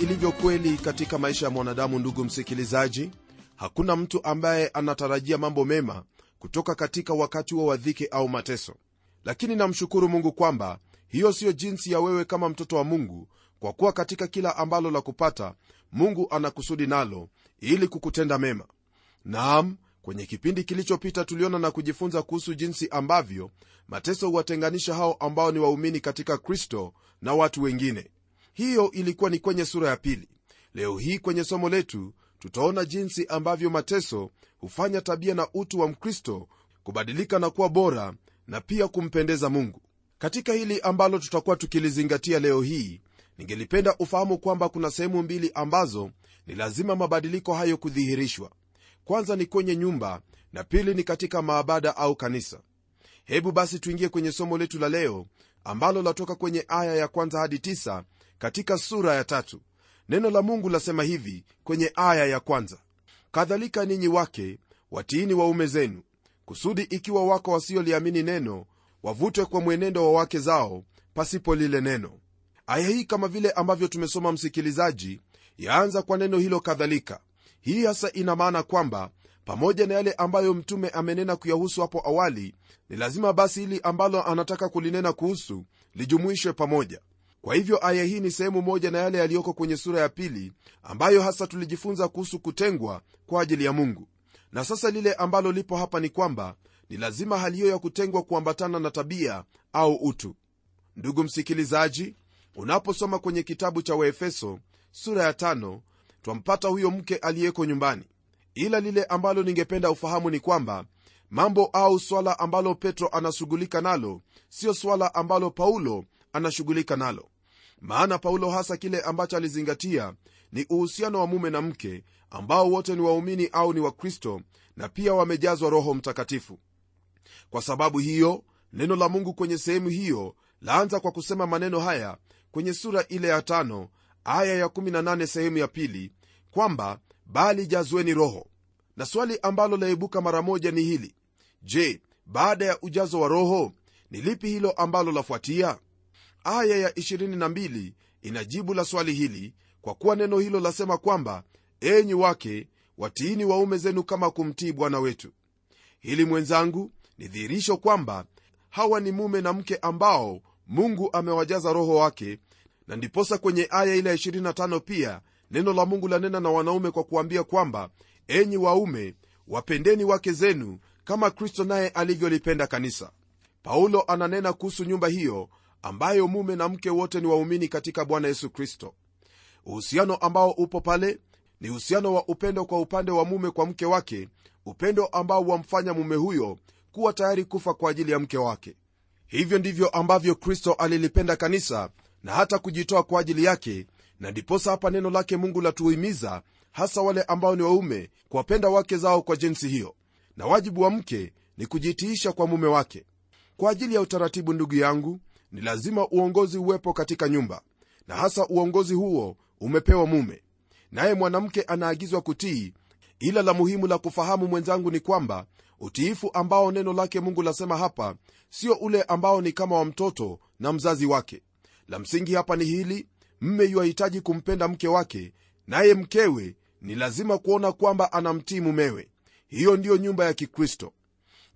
ilivyo kweli katika maisha ya mwanadamu ndugu msikilizaji. Hakuna mtu ambaye anatarajia mambo mema kutoka katika wakati wa dhiki au mateso. Lakini namshukuru mungu kwamba hiyo siyo jinsi ya wewe kama mtoto wa mungu kwa kuwa katika kila ambalo la kupata mungu ana kusudi nalo ili kukutenda mema. Naam kwenye kipindi kilichopita tuliona na kujifunza kuhusu jinsi ambavyo mateso huwatenganisha hao ambao ni waumini katika kristo na watu wengine hiyo ilikuwa ni kwenye sura ya pili. Leo hii kwenye somo letu tutaona jinsi ambavyo mateso hufanya tabia na utu wa mkristo kubadilika na kuwa bora na pia kumpendeza mungu. Katika hili ambalo tutakuwa tukilizingatia leo hii ningelipenda ufahamu kwamba kuna sehemu mbili ambazo ni lazima mabadiliko hayo kudhihirishwa. Kwanza ni kwenye nyumba na pili ni katika maabada au kanisa. Hebu basi tuingie kwenye somo letu la leo ambalo latoka kwenye aya ya kwanza hadi katika sura ya tatu. Neno la mungu lasema hivi kwenye aya ya kwanza. Kadhalika ninyi wake watiini waume zenu kusudi ikiwa wako wasioliamini neno wavutwe kwa mwenendo wa wake zao pasipo lile neno. Aya hii kama vile ambavyo tumesoma msikilizaji yaanza kwa neno hilo kadhalika. Hii hasa ina maana kwamba pamoja na yale ambayo mtume amenena kuyahusu hapo awali ni lazima basi hili ambalo anataka kulinena kuhusu lijumuishwe pamoja kwa hivyo aya hii ni sehemu moja na yale yaliyoko kwenye sura ya pili ambayo hasa tulijifunza kuhusu kutengwa kwa ajili ya mungu. Na sasa lile ambalo lipo hapa ni kwamba ni lazima hali hiyo ya kutengwa kuambatana na tabia au utu. Ndugu msikilizaji unaposoma kwenye kitabu cha waefeso sura ya tano twampata huyo mke aliyeko nyumbani. Ila lile ambalo ningependa ufahamu ni kwamba mambo au swala ambalo petro anashughulika nalo siyo swala ambalo paulo anashughulika nalo maana paulo hasa kile ambacho alizingatia ni uhusiano wa mume na mke ambao wote ni waumini au ni wakristo na pia wamejazwa roho mtakatifu. Kwa sababu hiyo neno la mungu kwenye sehemu hiyo laanza kwa kusema maneno haya kwenye sura ile ya tano aya ya 18 sehemu ya pili kwamba bali jazweni roho. Na swali ambalo laibuka mara moja ni hili. Je baada ya ujazo wa roho ni lipi hilo ambalo lafuatia aya ya 22 inajibu la swali hili kwa kuwa neno hilo lasema kwamba enyi wake watiini waume zenu kama kumtii bwana wetu. Hili mwenzangu ni dhihirisho kwamba hawa ni mume na mke ambao mungu amewajaza roho wake na ndiposa kwenye aya ile ya 25 pia neno la mungu lanena na wanaume kwa kuambia kwamba enyi waume wapendeni wake zenu kama kristo naye alivyolipenda kanisa. Paulo ananena kuhusu nyumba hiyo ambayo mume na mke wote ni waumini katika bwana yesu kristo. Uhusiano ambao upo pale ni uhusiano wa upendo kwa upande wa mume kwa mke wake upendo ambao wamfanya mume huyo kuwa tayari kufa kwa ajili ya mke wake. Hivyo ndivyo ambavyo kristo alilipenda kanisa na hata kujitoa kwa ajili yake na ndiposa hapa neno lake mungu latuhimiza hasa wale ambao ni waume kuwapenda wake zao kwa jinsi hiyo. Na wajibu wa mke ni kujitiisha kwa mume wake. Kwa ajili ya utaratibu ndugu yangu ni lazima uongozi uwepo katika nyumba na hasa uongozi huo umepewa mume. Naye mwanamke anaagizwa kutii ila la muhimu la kufahamu mwenzangu ni kwamba utiifu ambao neno lake mungu lasema hapa sio ule ambao ni kama wa mtoto na mzazi wake. La msingi hapa ni hili mme yuahitaji kumpenda mke wake naye mkewe ni lazima kuona kwamba anamtii mumewe. Hiyo ndiyo nyumba ya kikristo.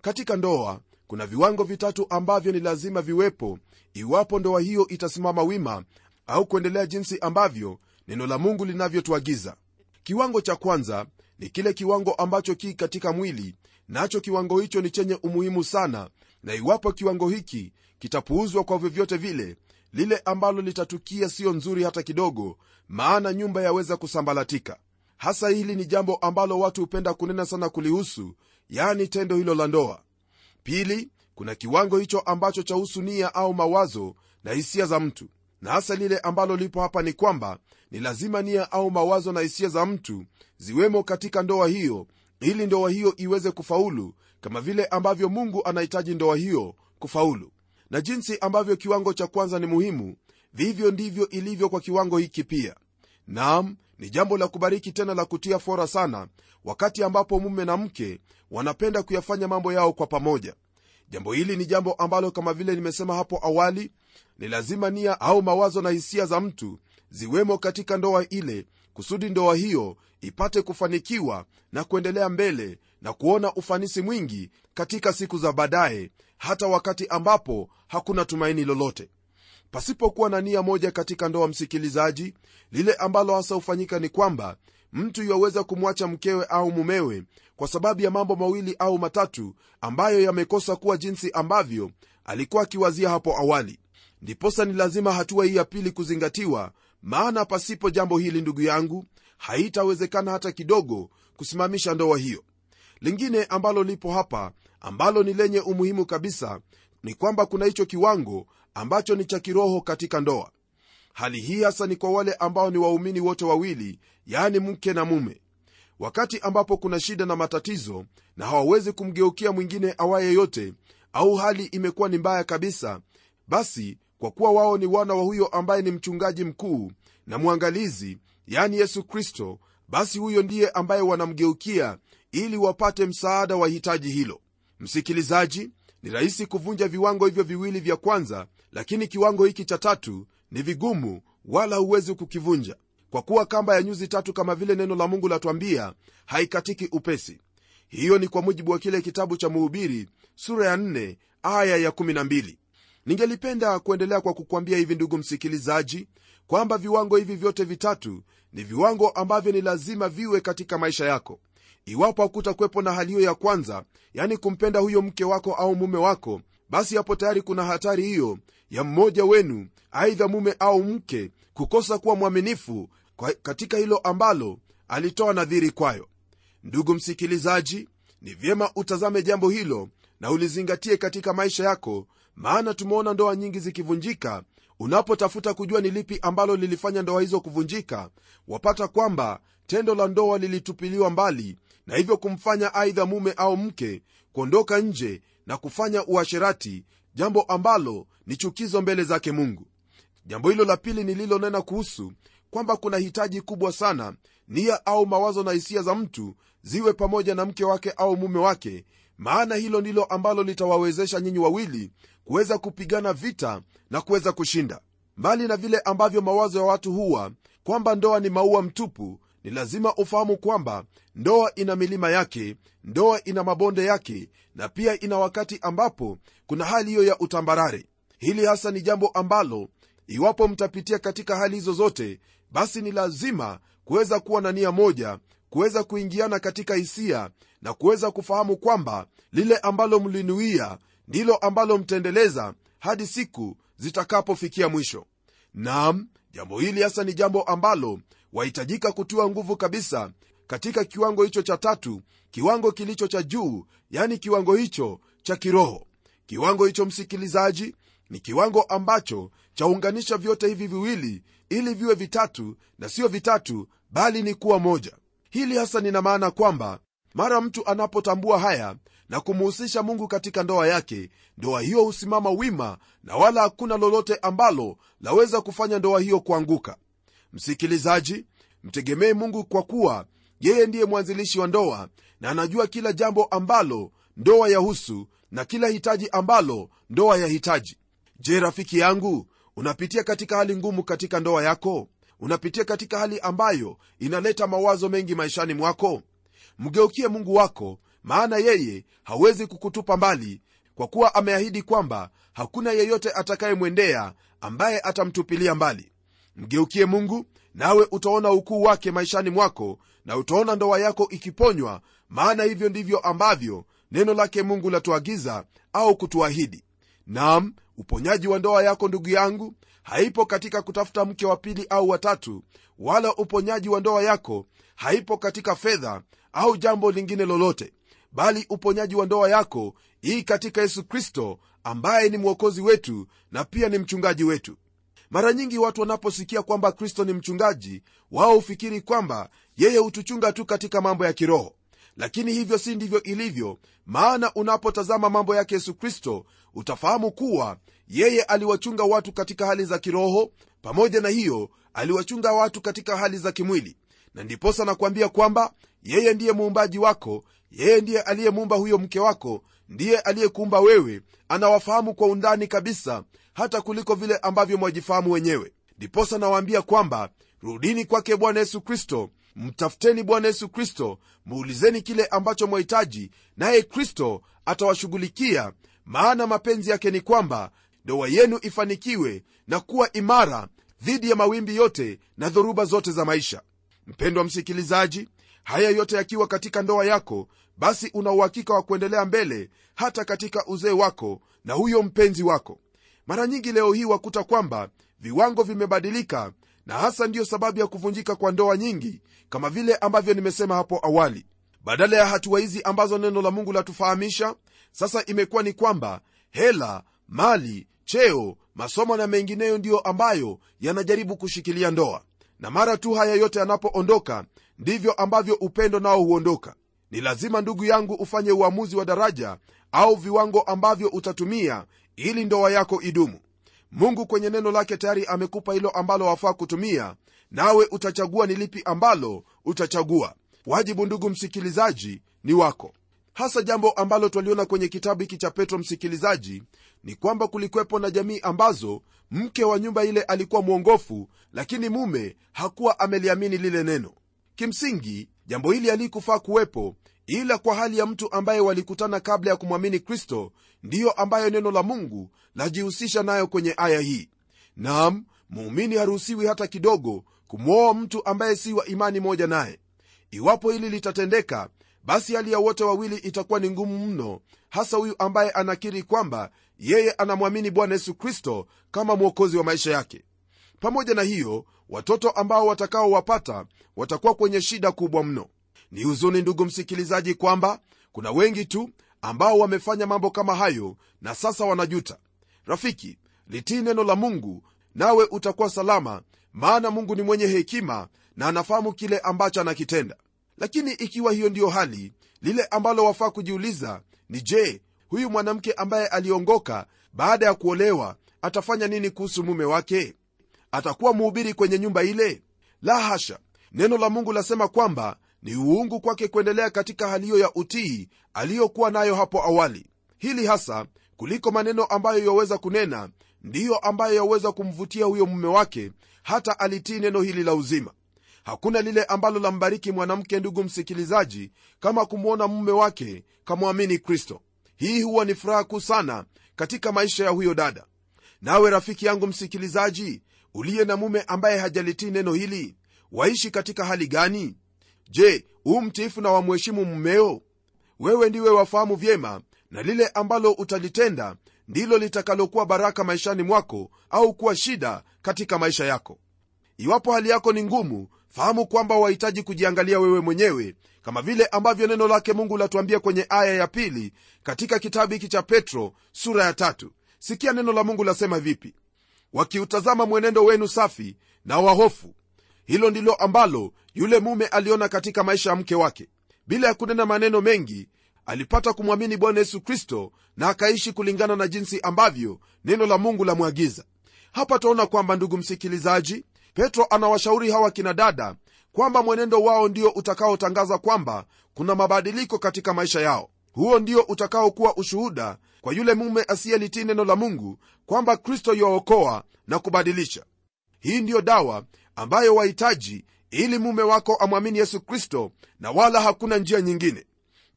Katika ndoa kuna viwango vitatu ambavyo ni lazima viwepo iwapo ndoa hiyo itasimama wima au kuendelea jinsi ambavyo neno la mungu linavyotuagiza. Kiwango cha kwanza ni kile kiwango ambacho ki katika mwili nacho kiwango hicho ni chenye umuhimu sana na iwapo kiwango hiki kitapuuzwa kwa vyovyote vile lile ambalo litatukia siyo nzuri hata kidogo maana nyumba yaweza kusambalatika. Hasa hili ni jambo ambalo watu hupenda kunena sana kulihusu yani tendo hilo la ndoa pili kuna kiwango hicho ambacho chahusu nia au mawazo na hisia za mtu. Na hasa lile ambalo lipo hapa ni kwamba ni lazima nia au mawazo na hisia za mtu ziwemo katika ndoa hiyo ili ndoa hiyo iweze kufaulu kama vile ambavyo mungu anahitaji ndoa hiyo kufaulu. Na jinsi ambavyo kiwango cha kwanza ni muhimu vivyo ndivyo ilivyo kwa kiwango hiki pia. Naam ni jambo la kubariki tena la kutia fora sana wakati ambapo mume na mke wanapenda kuyafanya mambo yao kwa pamoja. Jambo hili ni jambo ambalo kama vile nimesema hapo awali ni lazima nia au mawazo na hisia za mtu ziwemo katika ndoa ile kusudi ndoa hiyo ipate kufanikiwa na kuendelea mbele na kuona ufanisi mwingi katika siku za baadaye hata wakati ambapo hakuna tumaini lolote pasipokuwa na nia moja katika ndoa msikilizaji lile ambalo hasa hufanyika ni kwamba mtu yaweza kumwacha mkewe au mumewe kwa sababu ya mambo mawili au matatu ambayo yamekosa kuwa jinsi ambavyo alikuwa akiwazia hapo awali. Ndiposa ni lazima hatua hii ya pili kuzingatiwa maana pasipo jambo hili ndugu yangu haitawezekana hata kidogo kusimamisha ndoa hiyo. Lingine ambalo lipo hapa ambalo ni lenye umuhimu kabisa ni kwamba kuna hicho kiwango ambacho ni cha kiroho katika ndoa. Hali hii hasa ni kwa wale ambao ni waumini wote wawili yaani mke na mume. Wakati ambapo kuna shida na matatizo na hawawezi kumgeukia mwingine awaye yote au hali imekuwa ni mbaya kabisa basi kwa kuwa wao ni wana wa huyo ambaye ni mchungaji mkuu na mwangalizi yani yesu kristo basi huyo ndiye ambaye wanamgeukia ili wapate msaada wa hitaji hilo. Msikilizaji ni rahisi kuvunja viwango hivyo viwili vya kwanza lakini kiwango hiki cha tatu ni vigumu wala huwezi kukivunja. Kwa kuwa kamba ya nyuzi tatu kama vile neno la mungu latwambia haikatiki upesi. Hiyo ni kwa mujibu wa kile kitabu cha muhubiri sura ya 4 aya ya 12 ningelipenda kuendelea kwa kukwambia hivi ndugu msikilizaji kwamba viwango hivi vyote vitatu ni viwango ambavyo ni lazima viwe katika maisha yako iwapo hakutakuwepo na hali hiyo ya kwanza yani kumpenda huyo mke wako au mume wako basi hapo tayari kuna hatari hiyo ya mmoja wenu aidha mume au mke kukosa kuwa mwaminifu katika hilo ambalo alitoa nadhiri kwayo. Ndugu msikilizaji ni vyema utazame jambo hilo na ulizingatie katika maisha yako maana tumeona ndoa nyingi zikivunjika. Unapotafuta kujua ni lipi ambalo lilifanya ndoa hizo kuvunjika wapata kwamba tendo la ndoa lilitupiliwa mbali na hivyo kumfanya aidha mume au mke kuondoka nje na kufanya uasherati jambo ambalo ni chukizo mbele zake mungu. Jambo hilo la pili nililonena kuhusu kwamba kuna hitaji kubwa sana nia au mawazo na hisia za mtu ziwe pamoja na mke wake au mume wake maana hilo ndilo ambalo litawawezesha nyinyi wawili kuweza kupigana vita na kuweza kushinda. Mbali na vile ambavyo mawazo ya watu huwa kwamba ndoa ni maua mtupu ni lazima ufahamu kwamba ndoa ina milima yake ndoa ina mabonde yake na pia ina wakati ambapo kuna hali hiyo ya utambarare. Hili hasa ni jambo ambalo iwapo mtapitia katika hali hizo zote basi ni lazima kuweza kuwa na nia moja kuweza kuingiana katika hisia na kuweza kufahamu kwamba lile ambalo mlinuia ndilo ambalo mtaendeleza hadi siku zitakapofikia mwisho. Naam jambo hili hasa ni jambo ambalo wahitajika kutiwa nguvu kabisa katika kiwango hicho cha tatu kiwango kilicho cha juu yani kiwango hicho cha kiroho. Kiwango hicho msikilizaji ni kiwango ambacho chaunganisha vyote hivi viwili ili viwe vitatu na sio vitatu bali ni kuwa moja. Hili hasa nina maana kwamba mara mtu anapotambua haya na kumuhusisha mungu katika ndoa yake ndoa hiyo husimama wima na wala hakuna lolote ambalo laweza kufanya ndoa hiyo kuanguka msikilizaji mtegemee mungu kwa kuwa yeye ndiye mwanzilishi wa ndoa na anajua kila jambo ambalo ndoa yahusu na kila hitaji ambalo ndoa yahitaji. Je rafiki yangu unapitia katika hali ngumu katika ndoa yako? Unapitia katika hali ambayo inaleta mawazo mengi maishani mwako? Mgeukie mungu wako maana yeye hawezi kukutupa mbali kwa kuwa ameahidi kwamba hakuna yeyote atakayemwendea ambaye atamtupilia mbali mgeukie mungu nawe utaona ukuu wake maishani mwako na utaona ndoa yako ikiponywa maana hivyo ndivyo ambavyo neno lake mungu latuagiza au kutuahidi. Nam uponyaji wa ndoa yako ndugu yangu haipo katika kutafuta mke wa pili au watatu wala uponyaji wa ndoa yako haipo katika fedha au jambo lingine lolote bali uponyaji wa ndoa yako hii katika yesu kristo ambaye ni mwokozi wetu na pia ni mchungaji wetu mara nyingi watu wanaposikia kwamba kristo ni mchungaji wao hufikiri kwamba yeye hutuchunga tu katika mambo ya kiroho. Lakini hivyo si ndivyo ilivyo maana unapotazama mambo yake yesu kristo utafahamu kuwa yeye aliwachunga watu katika hali za kiroho pamoja na hiyo aliwachunga watu katika hali za kimwili. Na ndiposa nakuambia kwamba yeye ndiye muumbaji wako yeye ndiye aliyemuumba huyo mke wako ndiye aliyekuumba wewe anawafahamu kwa undani kabisa hata kuliko vile ambavyo mwajifahamu wenyewe. Ndiposa nawaambia kwamba rudini kwake bwana yesu kristo mtafuteni bwana yesu kristo muulizeni kile ambacho mwahitaji naye kristo atawashughulikia. Maana mapenzi yake ni kwamba ndoa yenu ifanikiwe na kuwa imara dhidi ya mawimbi yote na dhoruba zote za maisha. Mpendwa msikilizaji haya yote yakiwa katika ndoa yako basi una uhakika wa kuendelea mbele hata katika uzee wako na huyo mpenzi wako mara nyingi leo hii wakuta kwamba viwango vimebadilika na hasa ndiyo sababu ya kuvunjika kwa ndoa nyingi kama vile ambavyo nimesema hapo awali. Badala ya hatua hizi ambazo neno la mungu latufahamisha sasa imekuwa ni kwamba hela mali cheo masomo na mengineyo ndiyo ambayo yanajaribu kushikilia ndoa. Na mara tu haya yote yanapoondoka ndivyo ambavyo upendo nao huondoka. Ni lazima ndugu yangu ufanye uamuzi wa daraja au viwango ambavyo utatumia ili ndoa yako idumu. Mungu kwenye neno lake tayari amekupa hilo ambalo wafaa kutumia nawe utachagua ni lipi ambalo utachagua. Wajibu ndugu msikilizaji ni wako. Hasa jambo ambalo twaliona kwenye kitabu hiki cha petro msikilizaji ni kwamba kulikwepo na jamii ambazo mke wa nyumba ile alikuwa mwongofu lakini mume hakuwa ameliamini lile neno. Kimsingi jambo hili halikufaa kuwepo ila kwa hali ya mtu ambaye walikutana kabla ya kumwamini kristo ndiyo ambayo neno la mungu lajihusisha nayo kwenye aya hii. Nam muumini haruhusiwi hata kidogo kumwoa mtu ambaye si wa imani moja naye. Iwapo hili litatendeka basi hali ya wote wawili itakuwa ni ngumu mno hasa huyu ambaye anakiri kwamba yeye anamwamini bwana yesu kristo kama mwokozi wa maisha yake. Pamoja na hiyo watoto ambao watakaowapata watakuwa kwenye shida kubwa mno ni huzuni ndugu msikilizaji kwamba kuna wengi tu ambao wamefanya mambo kama hayo na sasa wanajuta. Rafiki litii neno la mungu nawe utakuwa salama maana mungu ni mwenye hekima na anafahamu kile ambacho anakitenda. Lakini ikiwa hiyo ndiyo hali lile ambalo wafaa kujiuliza ni je huyu mwanamke ambaye aliongoka baada ya kuolewa atafanya nini kuhusu mume wake? Atakuwa mhubiri kwenye nyumba ile? La hasha! Neno la mungu lasema kwamba ni uungu kwake kuendelea katika hali hiyo ya utii aliyokuwa nayo hapo awali. Hili hasa kuliko maneno ambayo yaweza kunena ndiyo ambayo yaweza kumvutia huyo mume wake hata alitii neno hili la uzima. Hakuna lile ambalo lambariki mwanamke ndugu msikilizaji kama kumwona mume wake kamwamini kristo. Hii huwa ni furaha kuu sana katika maisha ya huyo dada. Nawe rafiki yangu msikilizaji uliye na mume ambaye hajalitii neno hili waishi katika hali gani je huu mtiifu na wamheshimu mmeo? Wewe ndiwe wafahamu vyema na lile ambalo utalitenda ndilo litakalokuwa baraka maishani mwako au kuwa shida katika maisha yako. Iwapo hali yako ni ngumu fahamu kwamba wahitaji kujiangalia wewe mwenyewe kama vile ambavyo neno lake mungu latuambia kwenye aya ya pili katika kitabu hiki cha petro sura ya tatu. Sikia neno la mungu lasema vipi. Wakiutazama mwenendo wenu safi na wahofu hilo ndilo ambalo yule mume aliona katika maisha ya mke wake. Bila ya kunena maneno mengi alipata kumwamini bwana yesu kristo na akaishi kulingana na jinsi ambavyo neno la mungu lamwagiza hapa twaona kwamba ndugu msikilizaji petro anawashauri hawa kina dada kwamba mwenendo wao ndio utakaotangaza kwamba kuna mabadiliko katika maisha yao. Huo ndio utakaokuwa ushuhuda kwa yule mume asiyelitii neno la mungu kwamba kristo yuwaokoa na kubadilisha. Hii ndiyo dawa ambayo wahitaji ili mume wako amwamini yesu kristo na wala hakuna njia nyingine.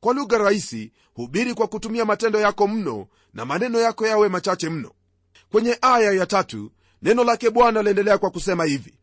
Kwa lugha rahisi hubiri kwa kutumia matendo yako mno na maneno yako yawe machache mno. Kwenye aya ya tatu neno lake bwana laendelea kwa kusema hivi.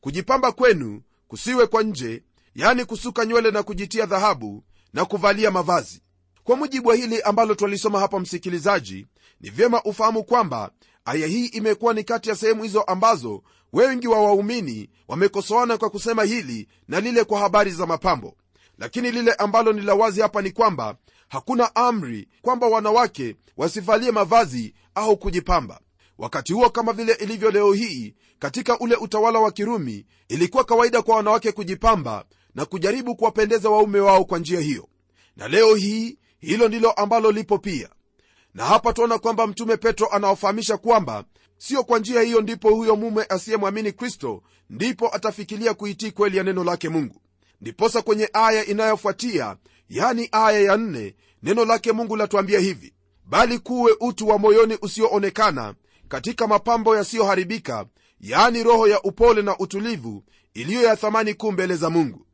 Kujipamba kwenu kusiwe kwa nje yani kusuka nywele na kujitia dhahabu na kuvalia mavazi. Kwa mujibu wa hili ambalo twalisoma hapa msikilizaji ni vyema ufahamu kwamba aya hii imekuwa ni kati ya sehemu hizo ambazo wengi wa waumini wamekosoana kwa kusema hili na lile kwa habari za mapambo. Lakini lile ambalo ni la wazi hapa ni kwamba hakuna amri kwamba wanawake wasivalie mavazi au kujipamba. Wakati huo kama vile ilivyo leo hii katika ule utawala wa kirumi ilikuwa kawaida kwa wanawake kujipamba na kujaribu kuwapendeza waume wao kwa njia hiyo. Na leo hii hilo ndilo ambalo lipo pia. Na hapa tuona kwamba mtume petro anawafahamisha kwamba sio kwa njia hiyo ndipo huyo mume asiyemwamini kristo ndipo atafikiria kuitii kweli ya neno lake mungu. Ndiposa kwenye aya inayofuatia yani aya ya nne neno lake mungu latuambia hivi bali kuwe utu wa moyoni usioonekana katika mapambo yasiyoharibika yaani roho ya upole na utulivu iliyo ya thamani kuu mbele za mungu.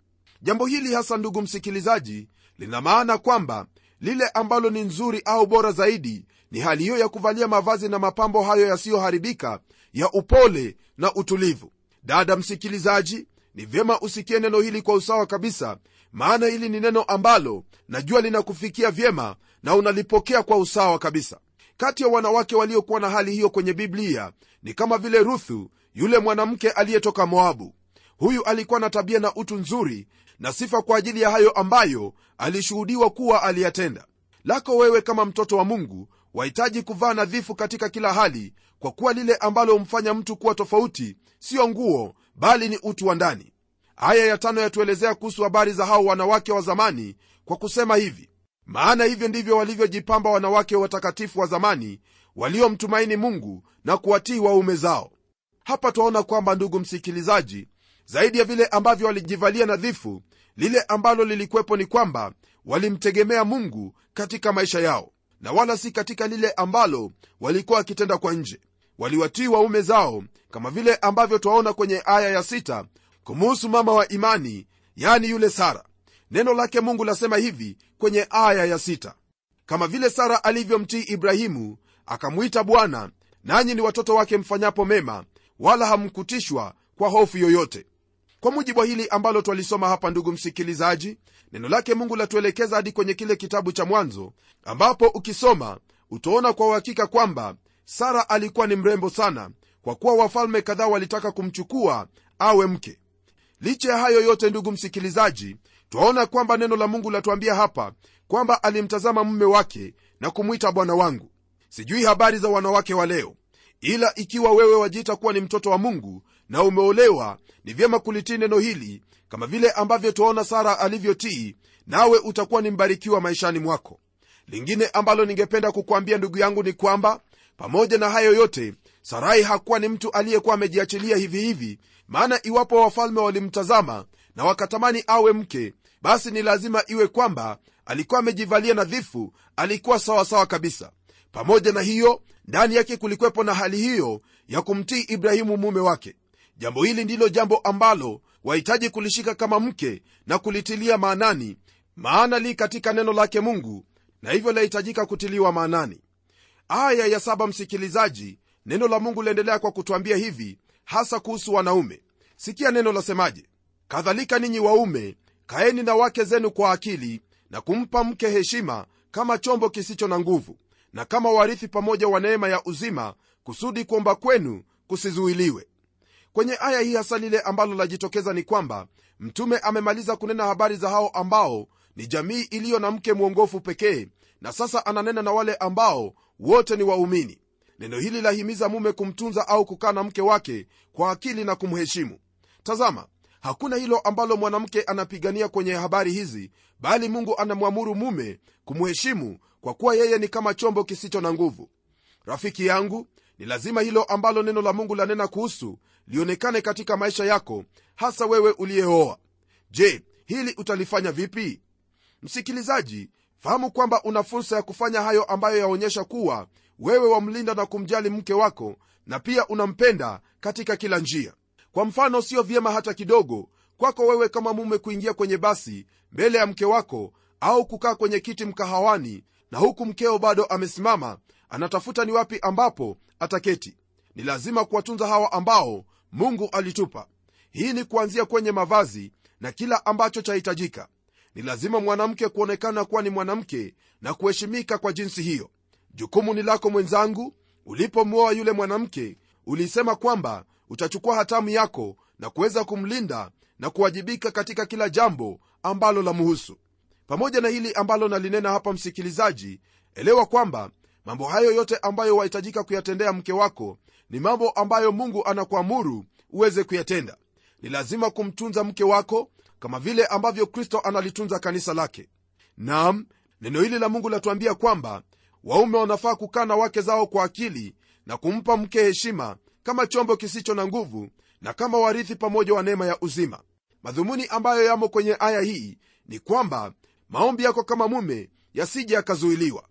Jambo hili hasa ndugu msikilizaji lina maana kwamba lile ambalo ni nzuri au bora zaidi ni hali hiyo ya kuvalia mavazi na mapambo hayo yasiyoharibika ya upole na utulivu. Dada msikilizaji ni vyema usikie neno hili kwa usawa kabisa maana hili ni neno ambalo najua linakufikia vyema na unalipokea kwa usawa kabisa. Kati ya wanawake waliokuwa na hali hiyo kwenye biblia ni kama vile ruthu yule mwanamke aliyetoka moabu. Huyu alikuwa na tabia na utu nzuri na sifa kwa ajili ya hayo ambayo alishuhudiwa kuwa aliyatenda. Lako wewe kama mtoto wa mungu wahitaji kuvaa nadhifu katika kila hali kwa kuwa lile ambalo humfanya mtu kuwa tofauti siyo nguo bali ni utu wa ndani. Aya ya tano yatuelezea kuhusu habari za hao wanawake wa zamani kwa kusema hivi maana hivyo ndivyo walivyojipamba wanawake watakatifu wa zamani waliomtumaini mungu na kuwatii waume zao. Hapa twaona kwamba ndugu msikilizaji zaidi ya vile ambavyo walijivalia nadhifu lile ambalo lilikuwepo ni kwamba walimtegemea mungu katika maisha yao na wala si katika lile ambalo walikuwa wakitenda kwa nje. Waliwatii waume zao kama vile ambavyo twaona kwenye aya ya sita kumuhusu mama wa imani yani yule sara. Neno lake mungu lasema hivi kwenye aya ya sita. Kama vile sara alivyomtii ibrahimu akamwita bwana nanyi ni watoto wake mfanyapo mema wala hamkutishwa kwa hofu yoyote kwa mujibu wa hili ambalo twalisoma hapa ndugu msikilizaji neno lake mungu latuelekeza hadi kwenye kile kitabu cha mwanzo ambapo ukisoma utaona kwa uhakika kwamba sara alikuwa ni mrembo sana kwa kuwa wafalme kadhaa walitaka kumchukua awe mke. Licha ya hayo yote ndugu msikilizaji twaona kwamba neno la mungu latuambia hapa kwamba alimtazama mume wake na kumwita bwana wangu. Sijui habari za wanawake wa leo ila ikiwa wewe wajiita kuwa ni mtoto wa mungu na umeolewa ni vyema kulitii neno hili kama vile ambavyo twaona sara alivyotii nawe utakuwa ni mbarikiwa maishani mwako. Lingine ambalo ningependa kukwambia ndugu yangu ni kwamba pamoja na hayo yote sarai hakuwa ni mtu aliyekuwa amejiachilia hivi hivi maana iwapo wafalme walimtazama na wakatamani awe mke basi ni lazima iwe kwamba alikuwa amejivalia nadhifu alikuwa sawasawa sawa kabisa. Pamoja na hiyo ndani yake kulikwepo na hali hiyo ya kumtii ibrahimu mume wake jambo hili ndilo jambo ambalo wahitaji kulishika kama mke na kulitilia maanani maana li katika neno lake mungu na hivyo lahitajika kutiliwa maanani. Aya ya saba msikilizaji neno la mungu liendelea kwa kutwambia hivi hasa kuhusu wanaume. Sikia neno lasemaje. Kadhalika ninyi waume kaeni na wake zenu kwa akili na kumpa mke heshima kama chombo kisicho na nguvu na kama warithi pamoja wa neema ya uzima kusudi kuomba kwenu kusizuiliwe kwenye aya hii hasa lile ambalo lajitokeza ni kwamba mtume amemaliza kunena habari za hao ambao ni jamii iliyo na mke mwongofu pekee na sasa ananena na wale ambao wote ni waumini. Neno hili lahimiza mume kumtunza au kukaa na mke wake kwa akili na kumheshimu. Tazama hakuna hilo ambalo mwanamke anapigania kwenye habari hizi bali mungu anamwamuru mume kumheshimu kwa kuwa yeye ni kama chombo kisicho na nguvu. Rafiki yangu ni lazima hilo ambalo neno la mungu lanena kuhusu lionekane katika maisha yako hasa wewe uliyeoa. Je hili utalifanya vipi? Msikilizaji fahamu kwamba una fursa ya kufanya hayo ambayo yaonyesha kuwa wewe wamlinda na kumjali mke wako na pia unampenda katika kila njia. Kwa mfano sio vyema hata kidogo kwako wewe kama mume kuingia kwenye basi mbele ya mke wako au kukaa kwenye kiti mkahawani na huku mkeo bado amesimama anatafuta ni wapi ambapo ataketi. Ni lazima kuwatunza hawa ambao mungu alitupa. Hii ni kuanzia kwenye mavazi na kila ambacho chahitajika. Ni lazima mwanamke kuonekana kuwa ni mwanamke na kuheshimika kwa jinsi hiyo. Jukumu ni lako mwenzangu. Ulipomwoa yule mwanamke ulisema kwamba utachukua hatamu yako na kuweza kumlinda na kuwajibika katika kila jambo ambalo la muhusu. Pamoja na hili ambalo nalinena hapa msikilizaji elewa kwamba mambo hayo yote ambayo wahitajika kuyatendea mke wako ni mambo ambayo mungu anakuamuru uweze kuyatenda. Ni lazima kumtunza mke wako kama vile ambavyo kristo analitunza kanisa lake. Nam neno hili la mungu latuambia kwamba waume wanafaa kukaa na wake zao kwa akili na kumpa mke heshima kama chombo kisicho na nguvu na kama warithi pamoja wa neema ya uzima. Madhumuni ambayo yamo kwenye aya hii ni kwamba maombi yako kama mume yasije yakazuiliwa.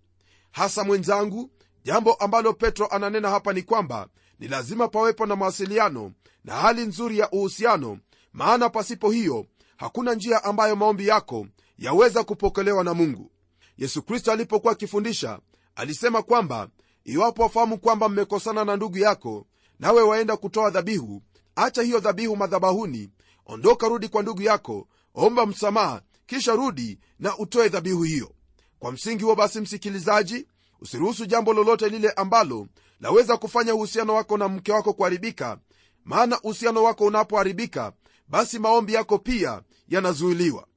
Hasa mwenzangu jambo ambalo petro ananena hapa ni kwamba ni lazima pawepo na mawasiliano na hali nzuri ya uhusiano maana pasipo hiyo hakuna njia ambayo maombi yako yaweza kupokelewa na mungu. Yesu kristo alipokuwa akifundisha alisema kwamba iwapo wafahamu kwamba mmekosana na ndugu yako nawe waenda kutoa dhabihu acha hiyo dhabihu madhabahuni ondoka rudi kwa ndugu yako omba msamaha kisha rudi na utoe dhabihu hiyo. Kwa msingi huo basi msikilizaji usiruhusu jambo lolote lile ambalo laweza kufanya uhusiano wako na mke wako kuharibika. Maana uhusiano wako unapoharibika basi maombi yako pia yanazuiliwa.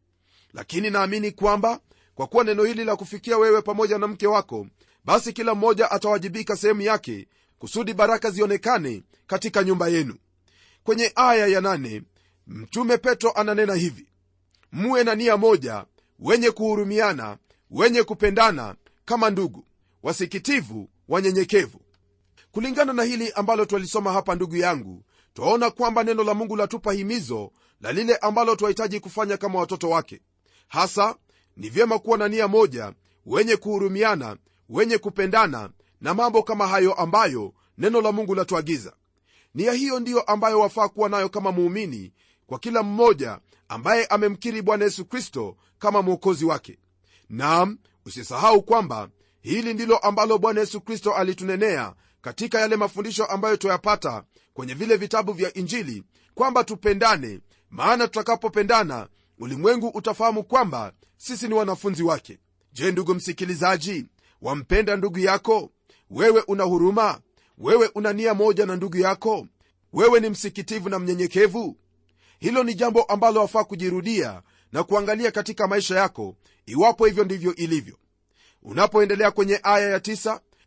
Lakini naamini kwamba kwa kuwa neno hili la kufikia wewe pamoja na mke wako basi kila mmoja atawajibika sehemu yake kusudi baraka zionekane katika nyumba yenu. Kwenye aya ya nane, mtume petro ananena hivi muwe na nia moja wenye kuhurumiana wenye kupendana kama ndugu wasikitivu wanyenyekevu kulingana na hili ambalo twalisoma hapa ndugu yangu twaona kwamba neno la mungu latupa himizo la lile ambalo twahitaji kufanya kama watoto wake. Hasa ni vyema kuwa na nia moja wenye kuhurumiana wenye kupendana na mambo kama hayo ambayo neno la mungu latuagiza. Nia hiyo ndiyo ambayo wafaa kuwa nayo kama muumini kwa kila mmoja ambaye amemkiri bwana yesu kristo kama mwokozi wake. Nam usisahau kwamba hili ndilo ambalo bwana yesu kristo alitunenea katika yale mafundisho ambayo twayapata kwenye vile vitabu vya injili kwamba tupendane maana tutakapopendana ulimwengu utafahamu kwamba sisi ni wanafunzi wake. Je ndugu msikilizaji wampenda ndugu yako? Wewe una huruma? Wewe una nia moja na ndugu yako? Wewe ni msikitivu na mnyenyekevu? Hilo ni jambo ambalo wafaa kujirudia na kuangalia katika maisha yako iwapo hivyo ndivyo ilivyo. Unapoendelea kwenye aya ya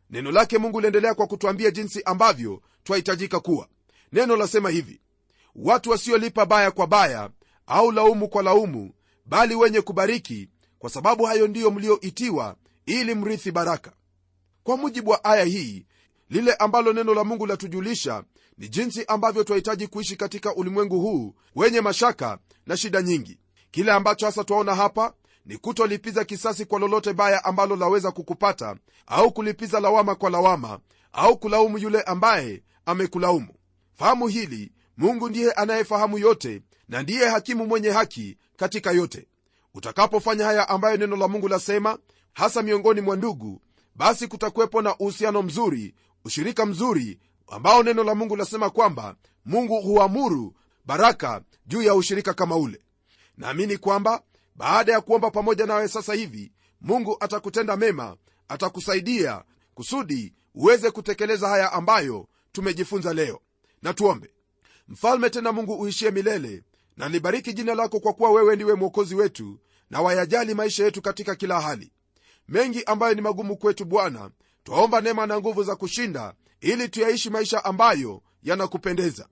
neno lake mungu liendelea kwa kutwambia jinsi ambavyo twahitajika kuwa. Neno lasema hivi watu wasiolipa baya kwa baya au laumu kwa laumu bali wenye kubariki kwa sababu hayo ndiyo mlioitiwa ili mrithi baraka. Kwa mujibu wa aya hii lile ambalo neno la mungu latujulisha ni jinsi ambavyo twahitaji kuishi katika ulimwengu huu wenye mashaka na shida nyingi. Kile ambacho hasa twaona hapa ni kutolipiza kisasi kwa lolote baya ambalo laweza kukupata au kulipiza lawama kwa lawama au kulaumu yule ambaye amekulaumu. Fahamu hili mungu ndiye anayefahamu yote na ndiye hakimu mwenye haki katika yote. Utakapofanya haya ambayo neno la mungu lasema hasa miongoni mwa ndugu basi kutakuwepo na uhusiano mzuri ushirika mzuri ambao neno la mungu lasema kwamba mungu huamuru baraka juu ya ushirika kama ule. Naamini kwamba baada ya kuomba pamoja nawe sasa hivi mungu atakutenda mema atakusaidia kusudi uweze kutekeleza haya ambayo tumejifunza leo. Na tuombe. Mfalme tena mungu uishie milele na libariki jina lako kwa kuwa wewe ndiwe mwokozi wetu na wayajali maisha yetu katika kila hali. Mengi ambayo ni magumu kwetu bwana twaomba neema na nguvu za kushinda ili tuyaishi maisha ambayo yanakupendeza.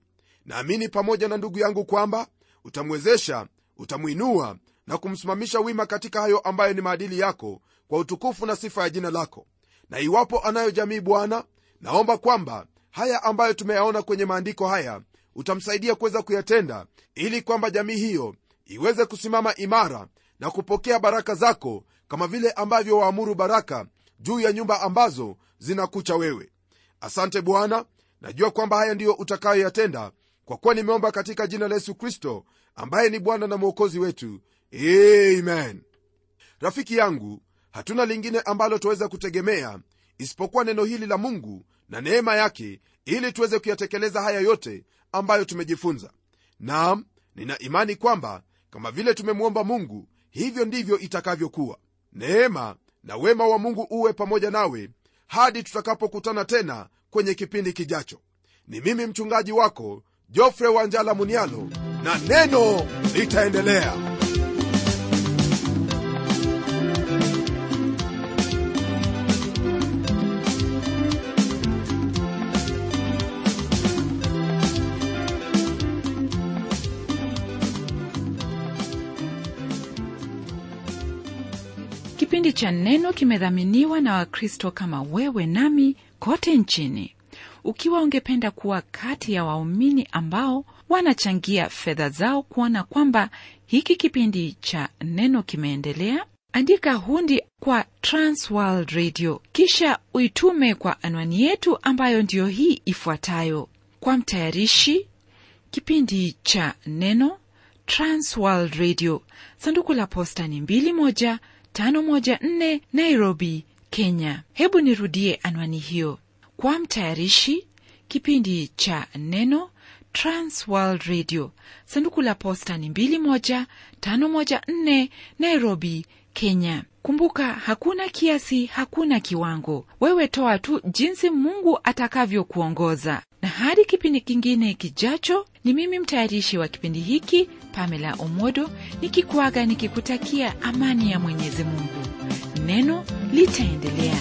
Naamini pamoja na ndugu yangu kwamba utamwezesha utamwinua na kumsimamisha wima katika hayo ambayo ni maadili yako kwa utukufu na sifa ya jina lako. Na iwapo anayo jamii bwana naomba kwamba haya ambayo tumeyaona kwenye maandiko haya utamsaidia kuweza kuyatenda ili kwamba jamii hiyo iweze kusimama imara na kupokea baraka zako kama vile ambavyo waamuru baraka juu ya nyumba ambazo zinakucha wewe. Asante bwana. Najua kwamba haya ndiyo utakayoyatenda kwa kuwa nimeomba katika jina la yesu kristo ambaye ni bwana na mwokozi wetu amen. Rafiki yangu hatuna lingine ambalo tuweza kutegemea isipokuwa neno hili la mungu na neema yake ili tuweze kuyatekeleza haya yote ambayo tumejifunza. Naam nina imani kwamba kama vile tumemwomba mungu hivyo ndivyo itakavyokuwa. Neema na wema wa mungu uwe pamoja nawe hadi tutakapokutana tena kwenye kipindi kijacho. Ni mimi mchungaji wako jofre wanjala munialo na neno litaendelea kipindi cha neno kimedhaminiwa na wakristo kama wewe nami kote nchini. Ukiwa ungependa kuwa kati ya waumini ambao wanachangia fedha zao kuona kwamba hiki kipindi cha neno kimeendelea andika hundi kwa transworld radio kisha uitume kwa anwani yetu ambayo ndiyo hii ifuatayo. Kwa mtayarishi kipindi cha neno transworld radio. Sanduku la posta ni 21514 nairobi kenya. Hebu nirudie anwani hiyo. Kwa mtayarishi kipindi cha neno transworld radio. Sanduku la posta ni 21514 nairobi kenya. Kumbuka hakuna kiasi hakuna kiwango. Wewe toa tu jinsi mungu atakavyokuongoza. Na hadi kipindi kingine kijacho ni mimi mtayarishi wa kipindi hiki pamela omodo nikikuaga nikikutakia amani ya mwenyezi mungu. Neno litaendelea